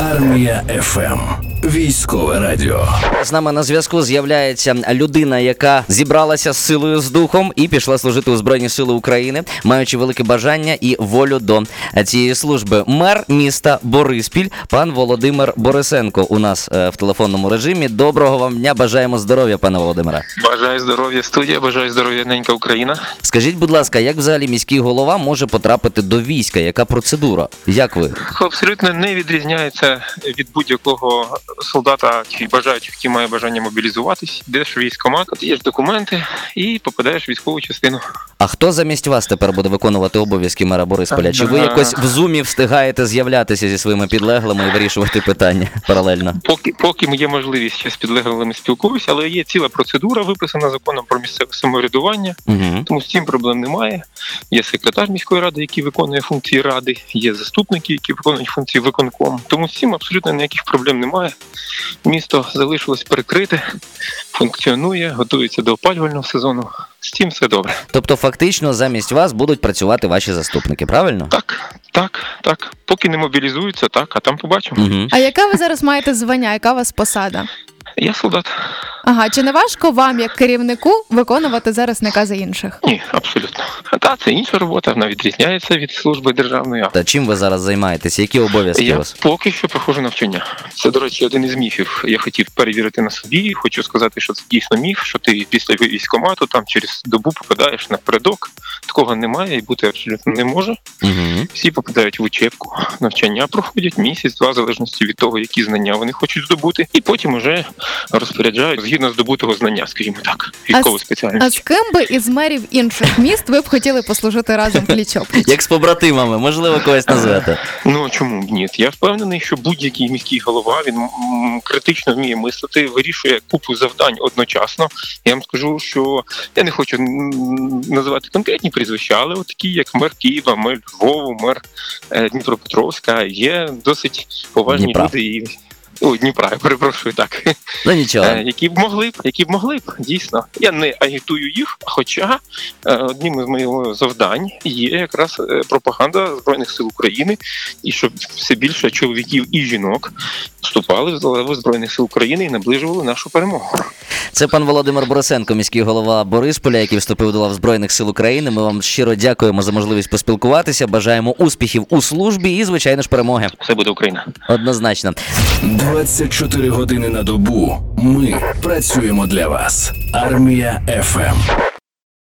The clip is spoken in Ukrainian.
Армія ФМ. Військове радіо. З нами на зв'язку з'являється людина, яка зібралася з силою з духом і пішла служити у Збройні Сили України, маючи велике бажання і волю до цієї служби. Мер міста Бориспіль, пан Володимир Борисенко, у нас е, в телефонному режимі. Доброго вам дня, бажаємо здоров'я, пане Володимире. Бажаю здоров'я, студія, бажаю здоров'я, ненька Україна. Скажіть, будь ласка, як взагалі міський голова може потрапити до війська? Яка процедура? Як ви? Абсолютно не відрізняється від будь-якого солдата чи бажаючих, які має бажання мобілізуватись. Йдеш військомат, даєш документи і попадаєш в військову частину. А хто замість вас тепер буде виконувати обов'язки мера Борисполя? Чи ви якось в зумі встигаєте з'являтися зі своїми підлеглими і вирішувати питання паралельно? Поки поки є можливість ще з підлеглими спілкуюся, але є ціла процедура, виписана законом про місцеве самоврядування. Угу. Тому з цим проблем немає. Є секретар міської ради, який виконує функції ради, є заступники, які виконують функції виконкому. Тому з цим абсолютно ніяких проблем немає. Місто залишилось перекрите, функціонує, готується до опалювального сезону. З тим все добре. Тобто, фактично, замість вас будуть працювати ваші заступники, правильно? Так, так, так. Поки не мобілізуються, так, а там побачимо. Угу. А яке ви зараз маєте звання? Яка у вас посада? Я солдат. Ага, чи не важко вам, як керівнику, виконувати зараз накази інших? Ні, абсолютно. А та це інша робота, вона відрізняється від служби державної. Та чим ви зараз займаєтеся? Які обов'язки у Я вас? поки що проходжу навчання. Це, до речі, один із міфів. Я хотів перевірити на собі. Хочу сказати, що це дійсно міф, що ти після військкомату там через добу попадаєш на передок. Такого немає і бути абсолютно не може. Угу. Всі попадають в учебку. Навчання проходять місяць-два, в залежності від того, які знання вони хочуть здобути, і потім уже розпоряджають згідно здобутого знання, скажімо так, військову А спеціальність. з ким би із мерів інших міст ви б хотіли послужити разом пліч-опліч? Як з побратимами, можливо, когось назвете. Ну чому б ні? Я впевнений, що будь-який міський голова він критично вміє мислити, вирішує купу завдань одночасно. Я вам скажу, що я не хочу називати конкретні прізвища, але от такі, як мер Києва, мер Львову, мер е, Дніпропетровська, є досить поважні Дніпра. люди і. О, Дніпра, я перепрошую так. Ну нічого. Е, які б могли б, які б могли б дійсно. Я не агітую їх, хоча е, одним із моїх завдань є якраз е, пропаганда збройних сил України, і щоб все більше чоловіків і жінок вступали в лави збройних сил України і наближували нашу перемогу. Це пан Володимир Борисенко, міський голова Борисполя, який вступив до лав Збройних сил України. Ми вам щиро дякуємо за можливість поспілкуватися. Бажаємо успіхів у службі і, звичайно ж, перемоги. Все буде Україна. Однозначно. 24 години на добу. Ми працюємо для вас. Армія ФМ.